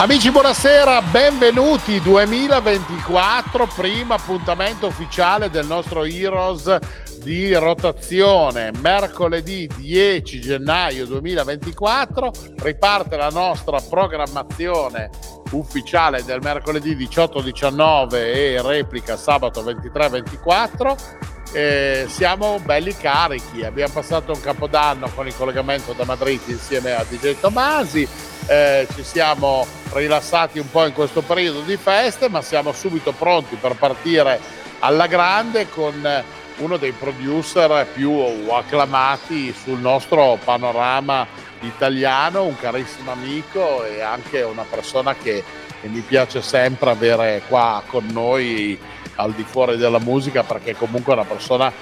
Amici, buonasera, benvenuti 2024, primo appuntamento ufficiale del nostro Heroes di rotazione. Mercoledì 10 gennaio 2024 riparte la nostra programmazione ufficiale del mercoledì 18-19 e replica sabato 23-24. Eh, siamo belli carichi, abbiamo passato un capodanno con il collegamento da Madrid insieme a DJ Tomasi, eh, ci siamo rilassati un po' in questo periodo di feste, ma siamo subito pronti per partire alla grande con uno dei producer più acclamati sul nostro panorama italiano, un carissimo amico e anche una persona che, mi piace sempre avere qua con noi al di fuori della musica perché comunque è una persona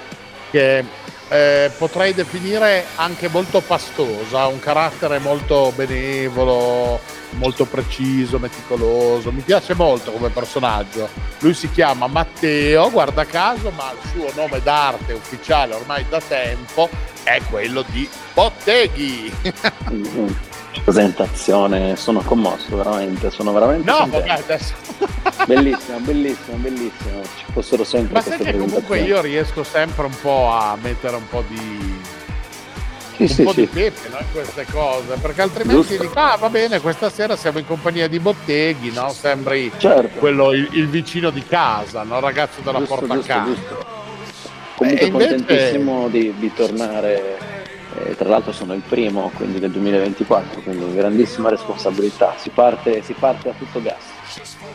che eh, potrei definire anche molto pastosa, un carattere molto benevolo, molto preciso, meticoloso. Mi piace molto come personaggio. Lui si chiama Matteo, guarda caso, ma il suo nome d'arte ufficiale ormai da tempo è quello di Botteghi. Presentazione, sono commosso veramente, sono veramente No, vabbè, adesso bellissimo, bellissimo, bellissimo. Ci fossero sempre Ma queste comunque io riesco sempre un po' a mettere un po' di Sì, un sì, po' sì. di pepe no, in queste cose, perché altrimenti Giusto. dico, ah va bene, questa sera siamo in compagnia di Botteghi, no? Sembri Certo. quello, il, il vicino di casa, no? ragazzo della Giusto, porta giusto, accanto. giusto. Comunque invece- contentissimo di, di tornare. Eh, tra l'altro sono il primo, quindi del 2024, quindi grandissima responsabilità. Si parte, si parte a tutto gas.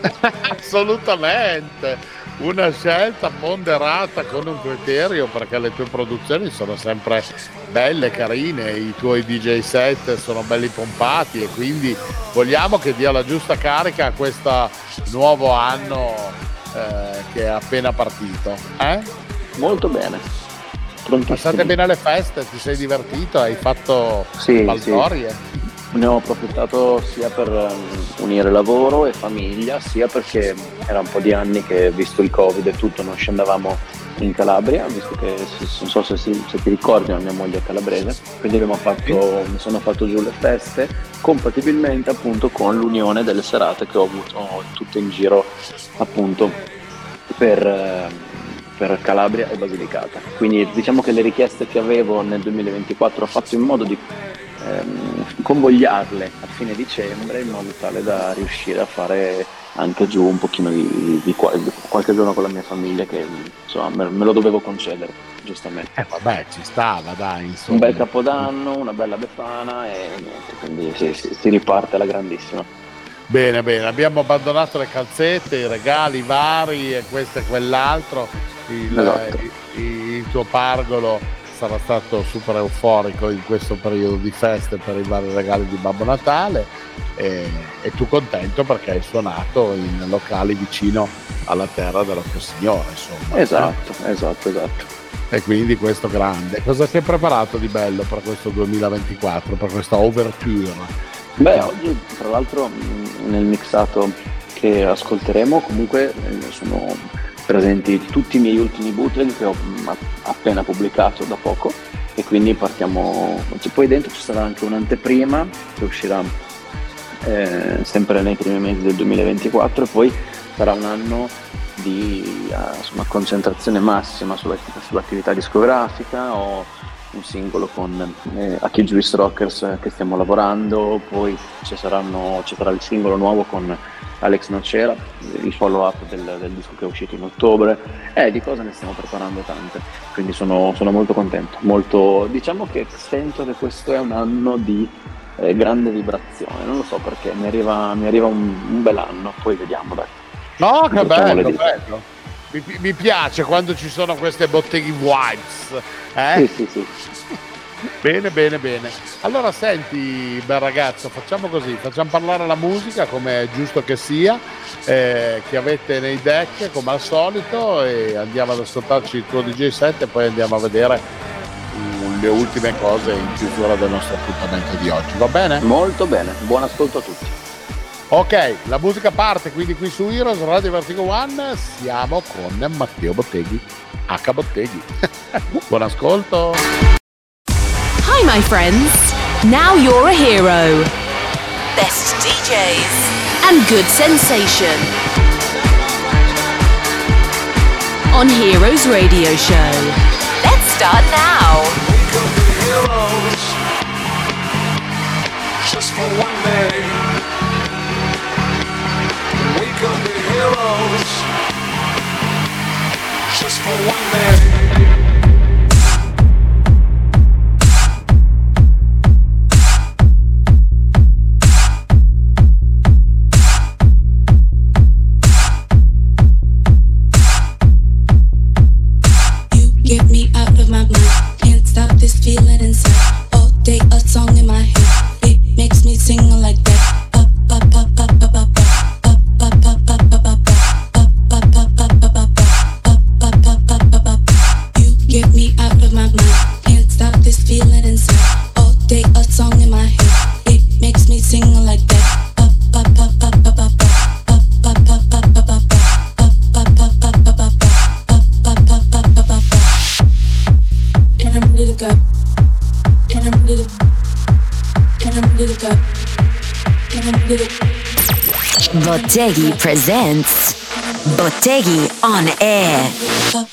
Assolutamente, una scelta ponderata con un criterio perché le tue produzioni sono sempre belle, carine, i tuoi DJ set sono belli pompati e quindi vogliamo che dia la giusta carica a questo nuovo anno eh, che è appena partito. Eh? Molto bene. Prontissimo. Passate bene alle feste, ti sei divertito, hai fatto Sì, baldorie? Ne ho approfittato sia per ehm, unire lavoro e famiglia, sia perché era un po' di anni che, visto il Covid e tutto, non scendevamo in Calabria, visto che non so se, se ti ricordi, ma mia moglie è calabrese, quindi abbiamo fatto, mi sono fatto giù le feste compatibilmente appunto con l'unione delle serate che ho avuto tutte in giro appunto per, ehm, per Calabria e Basilicata. Quindi diciamo che le richieste che avevo nel 2024 ho fatto in modo di ehm, convogliarle a fine dicembre in modo tale da riuscire a fare anche giù un pochino di, di di qualche giorno con la mia famiglia che insomma me, me lo dovevo concedere giustamente. Eh vabbè, ci stava, dai, insomma. Un bel capodanno, una bella befana e niente, quindi si, si- si riparte alla grandissima. Bene, bene, abbiamo abbandonato le calzette, i regali vari e questo e quell'altro. Il, Esatto. il- il tuo pargolo sarà stato super euforico in questo periodo di feste per i vari regali di Babbo Natale e, e tu contento perché hai suonato in locali vicino alla terra della tua signora, insomma. Esatto, esatto, esatto. E quindi questo grande. Cosa ti hai preparato di bello per questo 2024, per questa overture? Beh, oggi tra l'altro mh, nel mixato che ascolteremo comunque eh, sono presenti tutti i miei ultimi bootleg che ho mh, appena pubblicato da poco. E quindi partiamo, poi dentro ci sarà anche un'anteprima che uscirà eh, sempre nei primi mesi del 2024 e poi sarà un anno di eh, insomma, concentrazione massima sulla- sull'attività discografica ho un singolo con eh, Aki Juice Rockers che stiamo lavorando, poi ci, saranno, ci sarà il singolo nuovo con Alex Nocera, il follow up del, del disco che è uscito in ottobre, e di cose ne stiamo preparando tante, quindi sono, sono molto contento, molto, diciamo che sento che questo è un anno di eh, grande vibrazione, non lo so perché mi arriva, mi arriva un, un bel anno, poi vediamo dai. No, che Facciamo le bello, bello. Mi, mi piace quando ci sono queste botteghi vibes. Eh? Sì, sì, sì. Bene, bene, bene. Allora senti, bel ragazzo, facciamo così, facciamo parlare la musica come è giusto che sia, eh, che avete nei deck come al solito e andiamo ad ascoltarci il tuo DJ set e poi andiamo a vedere uh, le ultime cose in chiusura del nostro appuntamento di oggi. Va bene? Molto bene, buon ascolto a tutti. Ok, la musica parte quindi qui su Heroes Radio Vertigo One. Siamo con Matteo Botteghi, H Botteghi. Buon ascolto. Hi, my friends. Now you're a hero. Best DJs and good sensation. On Heroes Radio Show. Let's start now. Wake up the heroes. Just for one day. Wake be heroes. Just for one day. Botteghi presents Botteghi on Air.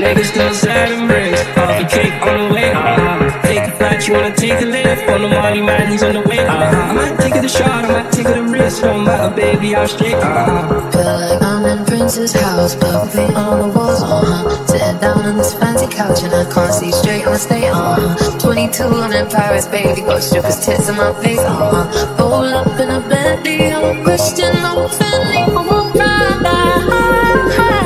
Niggas still serving bricks. Off the cake on the way. Uh-huh. Take a flight, you wanna take a lift. On the money man, he's on the way. Uh-huh. I might take it a shot, I might take it a risk. Don't matter, baby, I'm straight. Uh-huh. Feel like I'm in Prince's house, puffy on the walls. Uh-huh. Sit down on this fancy couch and I can't see straight. I'ma stay. Uh-huh. 22, on in Paris, baby. Got strippers' tits in my face. Uh-huh. Fold up in a Bentley, I'm a Christian, I'm friendly, I'm a brother.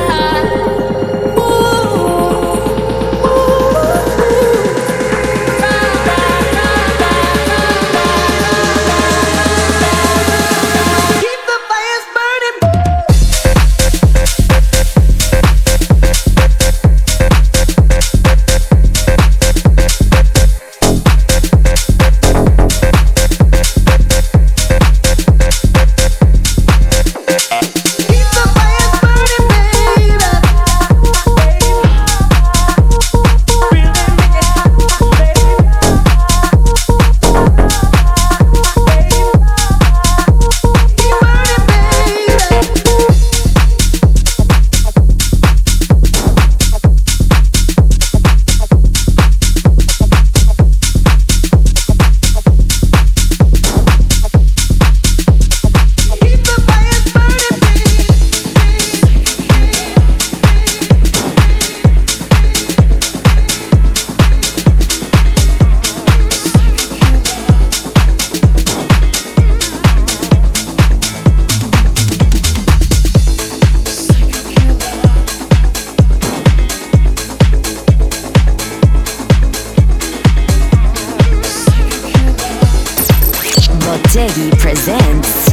presents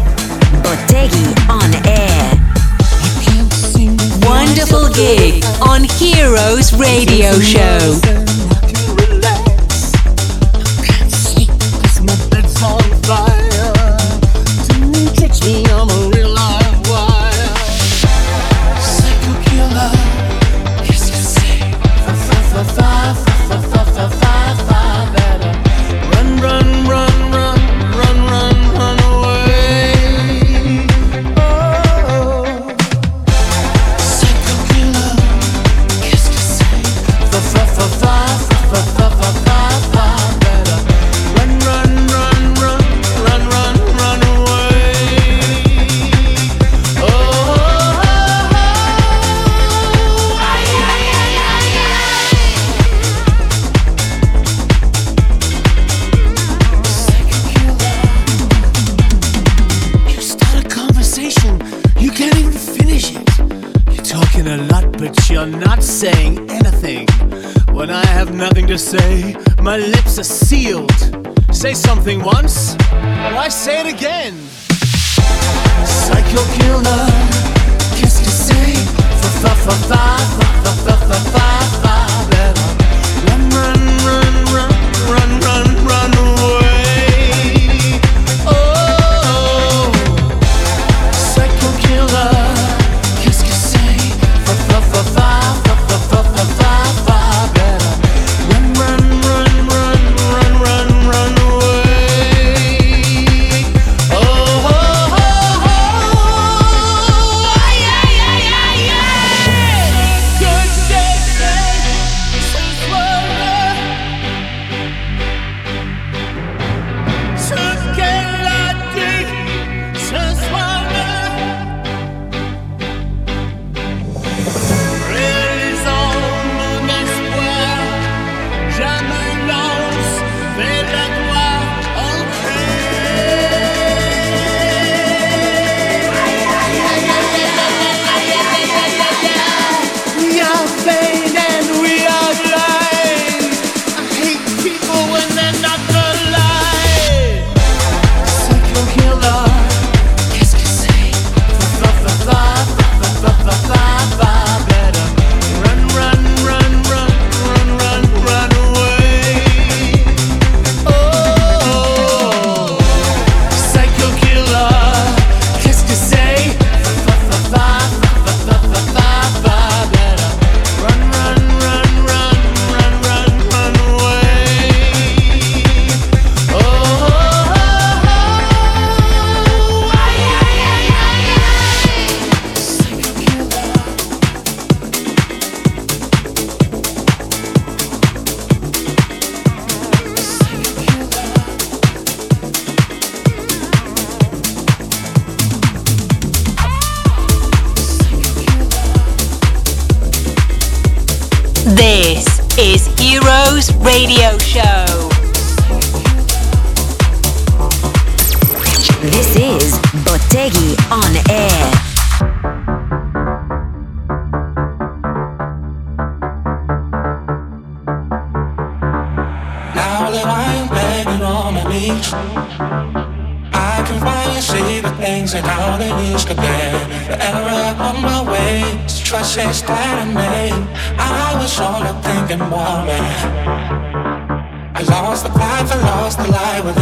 Bottegi on Air. Wonderful gig on Heroes Radio Show. thing. Forever on my that I made. I was only thinking one man. I lost the life, I lost the light with.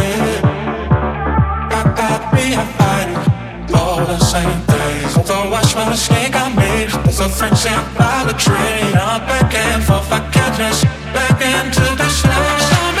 I got me, I fight. All the same things. Don't watch a snake I made, there's friendship by the train. I'm back and forth, I can't back into the shade.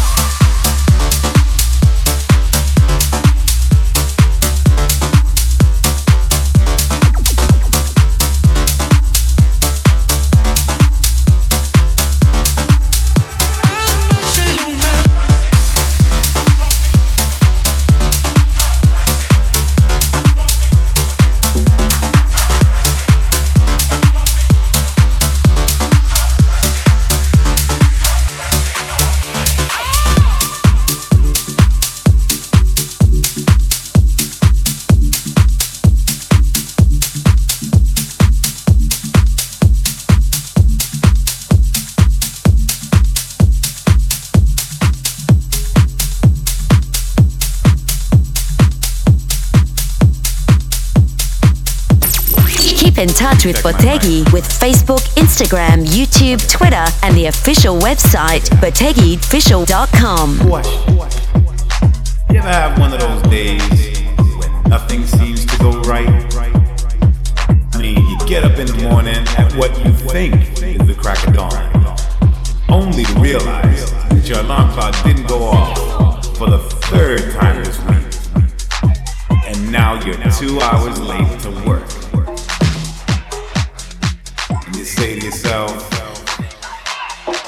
Touch with Bottegi with Facebook, Instagram, YouTube, Twitter, and the official website, BottegiOfficial.com. You ever have one of those days when nothing seems to go right? I mean, you get up in the morning at what you think is the crack of dawn, only to realize that your alarm clock didn't go off for the third time this week. And now you're two hours late to work.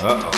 Uh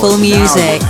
soulful music.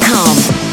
Come.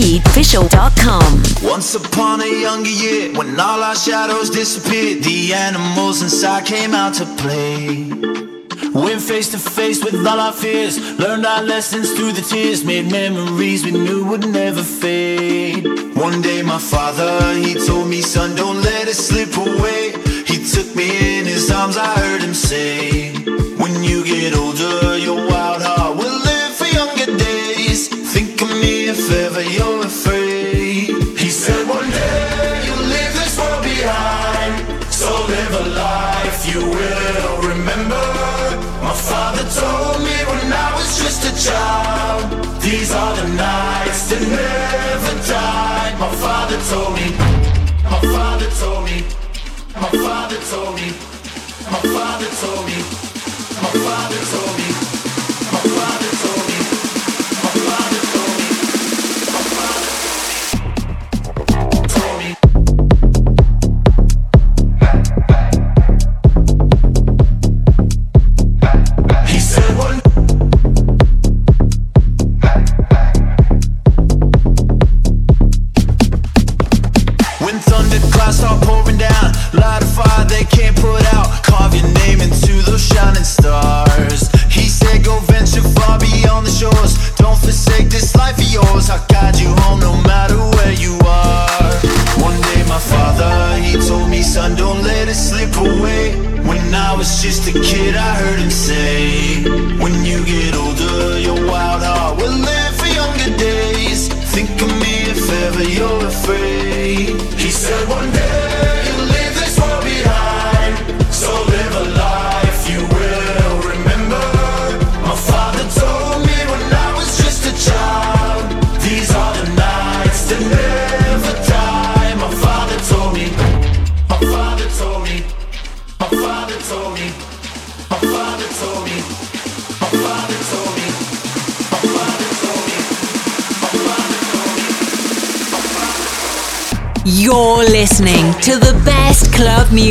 BotegiOfficial.com. Once upon a younger year, when all our shadows disappeared, the animals inside came out to play. Went face to face with all our fears, learned our lessons through the tears, made memories we knew would never fade. One day, my father, he told me, son, don't let it slip away. He took me in his arms, I heard him say, My father told me. My father told me. My father told me.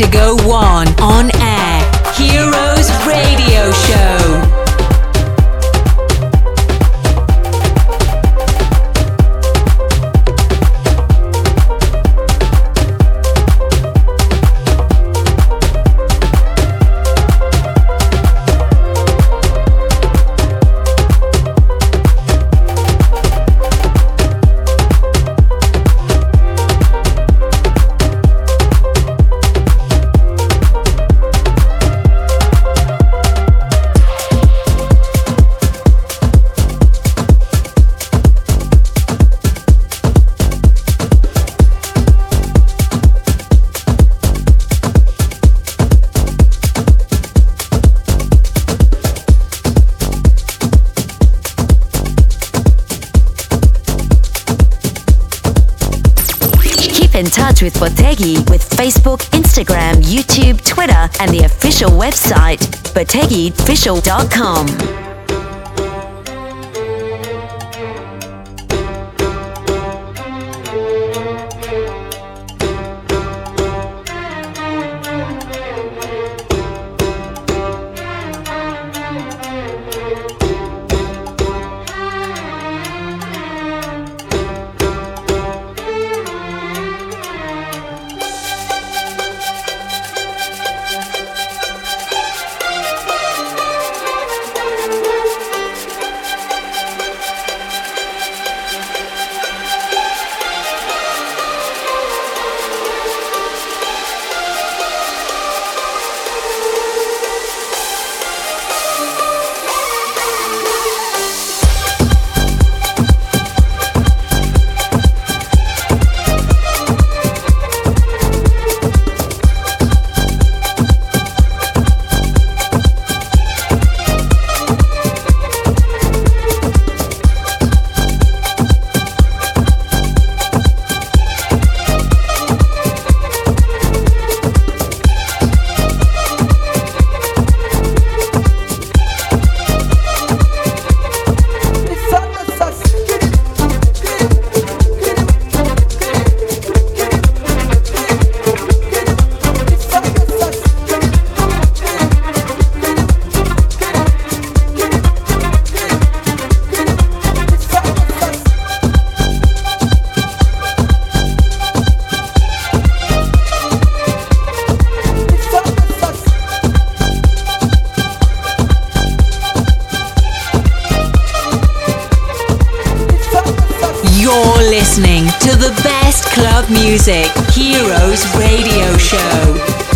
To go One. in touch with Botegi with Facebook, Instagram, YouTube, Twitter, and the official website, botegifficial.com. club music, Heroes Radio Show.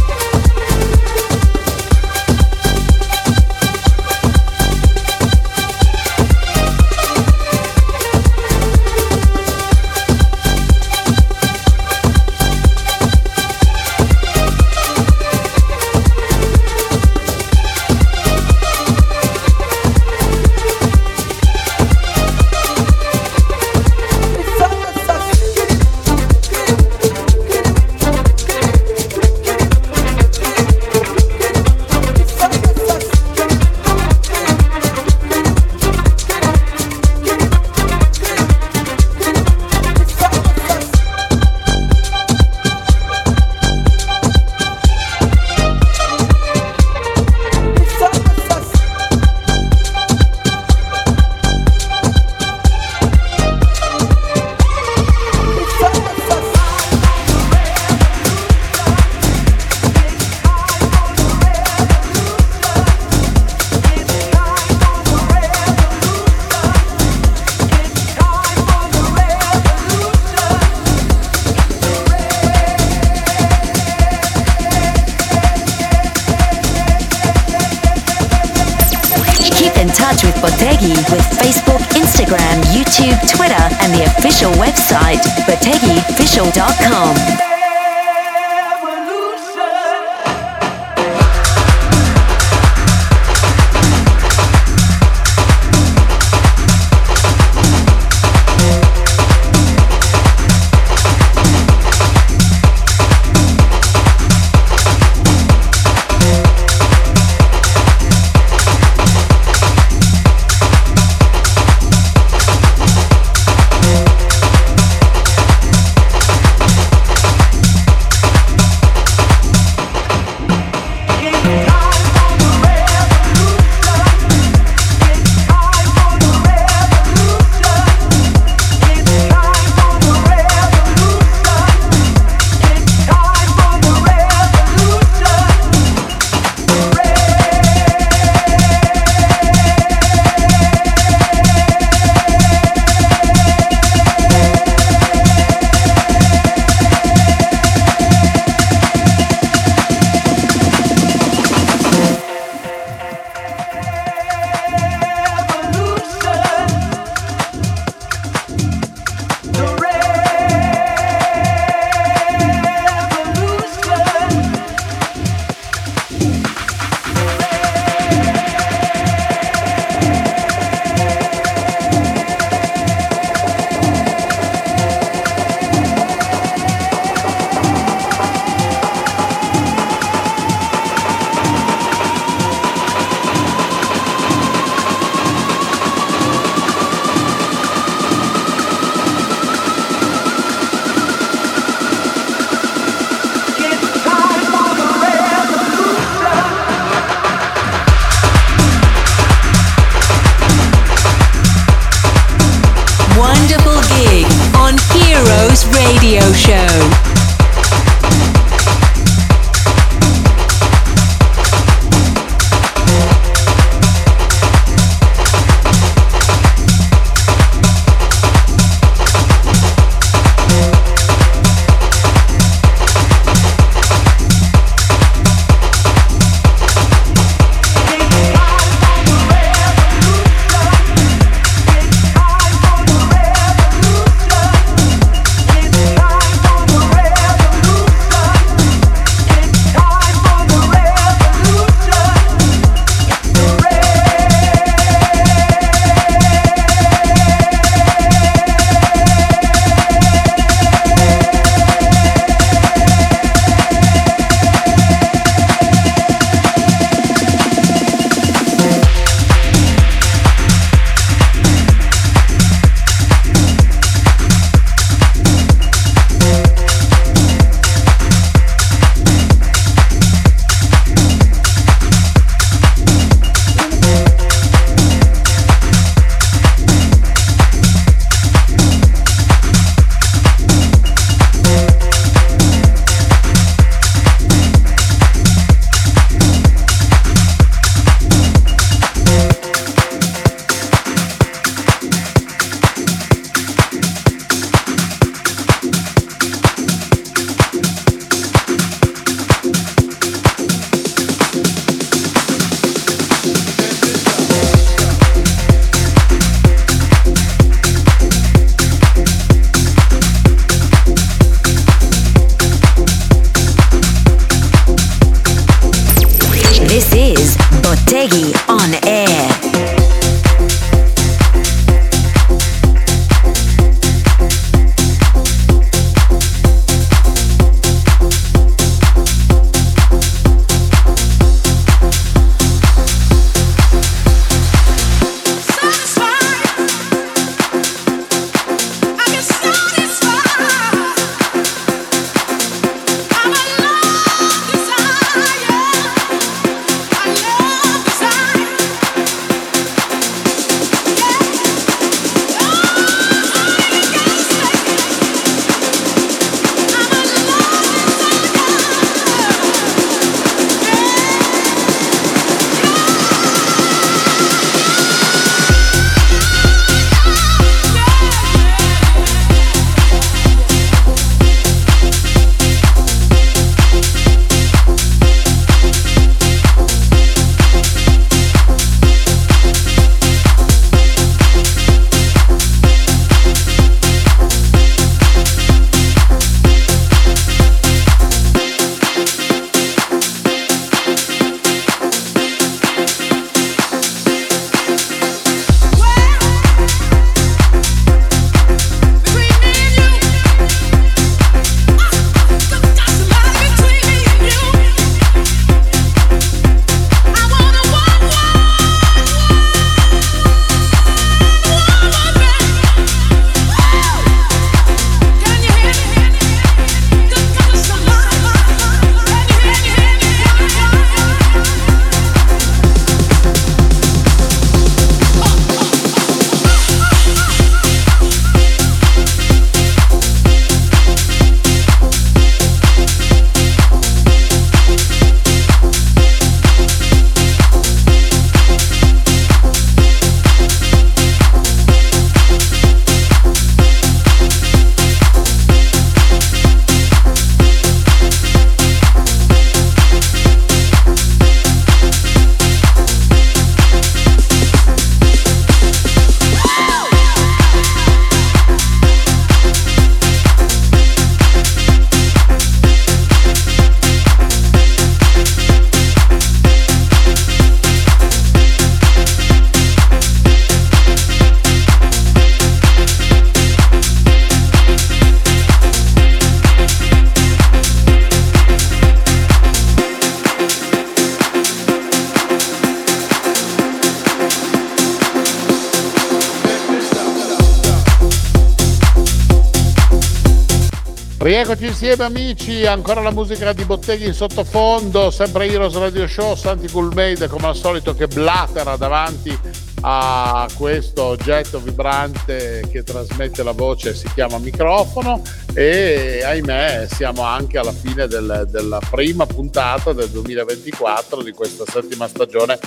Rieccoci insieme amici, ancora la musica di Botteghi in sottofondo, sempre Heroes Radio Show, Santi Coolmade come al solito che blatera davanti a questo oggetto vibrante che trasmette la voce, si chiama microfono e ahimè siamo anche alla fine del- della prima puntata del 2024 di questa settima stagione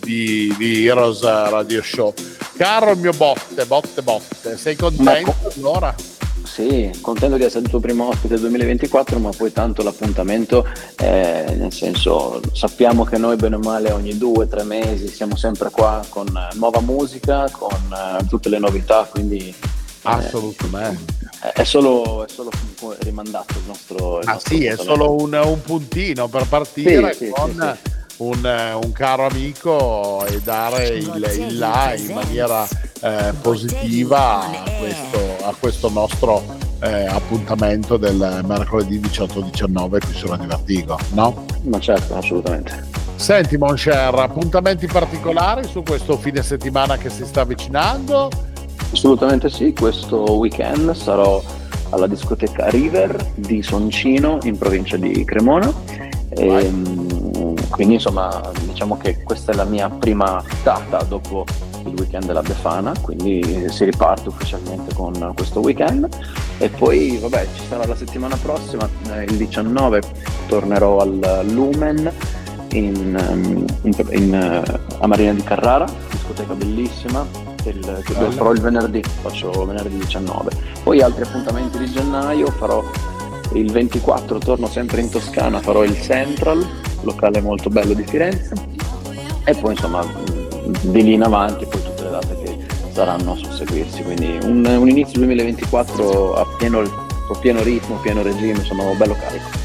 di, di Heroes Radio Show. Caro il mio botte, botte, botte, sei contento allora? Sì, contento di essere il tuo primo ospite del 2024, ma poi tanto l'appuntamento, eh, nel senso, sappiamo che noi bene o male ogni due o tre mesi siamo sempre qua con eh, nuova musica, con eh, tutte le novità, quindi Assolutamente. eh, è, solo, è solo rimandato il nostro... il Ah nostro sì, è solo un, un puntino per partire Sì, sì, con sì, Un, eh, un caro amico e dare il, il là in maniera eh, positiva a questo, a questo nostro eh, appuntamento del mercoledì 18-19 qui su Radio Vertigo, no? Ma certo, assolutamente. Senti Moncher, appuntamenti particolari su questo fine settimana che si sta avvicinando? Assolutamente sì, questo weekend sarò alla discoteca River di Soncino in provincia di Cremona. Ehm, quindi insomma diciamo che questa è la mia prima data dopo il weekend della Befana, quindi si riparte ufficialmente con questo weekend. E poi vabbè ci sarà la settimana prossima, eh, il 19 tornerò al Lumen in, ehm, in- in, eh, a Marina di Carrara, discoteca bellissima, il, che farò il venerdì, faccio venerdì 19. Poi altri appuntamenti di gennaio, farò il 24, torno sempre in Toscana, farò il Central, locale molto bello di Firenze. E poi insomma di lì in avanti poi tutte le date che saranno a susseguirsi, quindi un, un inizio 2024 a pieno, a pieno ritmo, pieno regime, sono bello carico.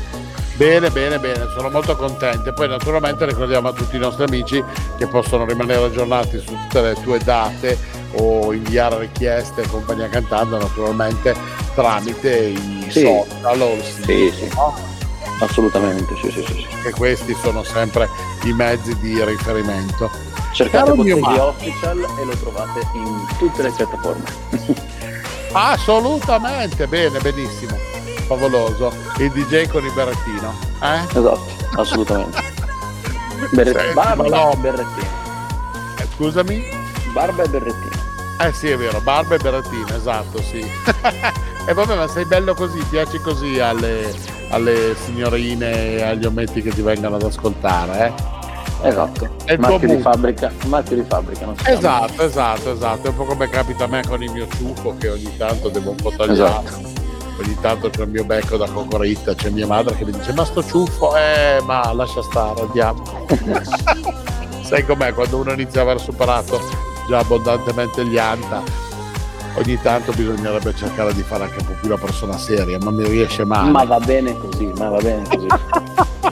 Bene, bene, bene, sono molto contento. Poi naturalmente ricordiamo a tutti i nostri amici che possono rimanere aggiornati su tutte le tue date o inviare richieste e compagnia cantando naturalmente tramite i Sì. social o il sito, Sì, sì. no? Assolutamente, sì, sì, sì. sì. che questi sono sempre i mezzi di riferimento. Cercate Marco. Official e lo trovate in tutte le piattaforme. Assolutamente, bene, benissimo. Favoloso. Il DJ con il berrettino. Eh? esatto, assolutamente. Berret- Senti, barba no. berrettino. Eh, Scusami? Barba e berrettino. Eh sì, è vero, barba e berrettino, esatto, sì. e vabbè, ma sei bello così, piaci così alle, alle signorine e agli ometti che ti vengono ad ascoltare, eh? Esatto. È il Marchio di fabbrica, marchio di fabbrica, non si chiama. Esatto, esatto, esatto. È un po' come capita a me con il mio ciuffo che ogni tanto devo un po' tagliare. Esatto. Ogni tanto c'è il mio becco da cocoritta, c'è mia madre che mi dice ma sto ciuffo, eh ma lascia stare, andiamo. Sai com'è quando uno inizia a aver superato già abbondantemente gli anta, ogni tanto bisognerebbe cercare di fare anche un po' più la persona seria, ma mi riesce mai. Ma va bene così, ma va bene così.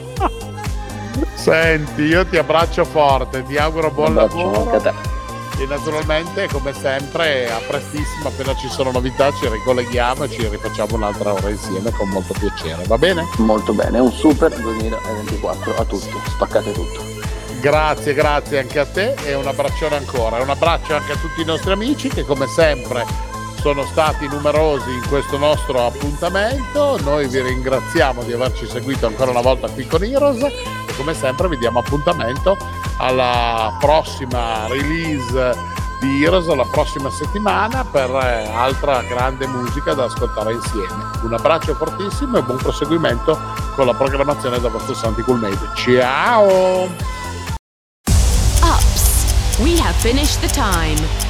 Senti, io ti abbraccio forte, ti auguro buon lavoro. anche a te. E naturalmente, come sempre, a prestissimo, appena ci sono novità, ci ricolleghiamo e ci rifacciamo un'altra ora insieme con molto piacere, va bene? Molto bene, un super 2024 a tutti, spaccate tutto. Grazie, grazie anche a te e un abbraccione ancora. Un abbraccio anche a tutti i nostri amici che come sempre sono stati numerosi in questo nostro appuntamento. Noi vi ringraziamo di averci seguito ancora una volta qui con Heroes e come sempre vi diamo appuntamento alla prossima release di Heroes la prossima settimana per eh, altra grande musica da ascoltare insieme. Un abbraccio fortissimo e buon proseguimento con la programmazione da vostro Santi Coolmade. Ciao! We have finished the time.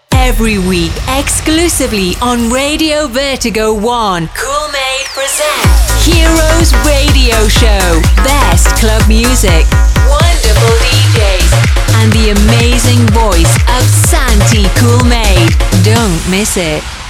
Every week, exclusively on Radio Vertigo 1, Cool Made presents Heroes Radio Show. Best club music, wonderful DJs, and the amazing voice of Santi Cool Made. Don't miss it.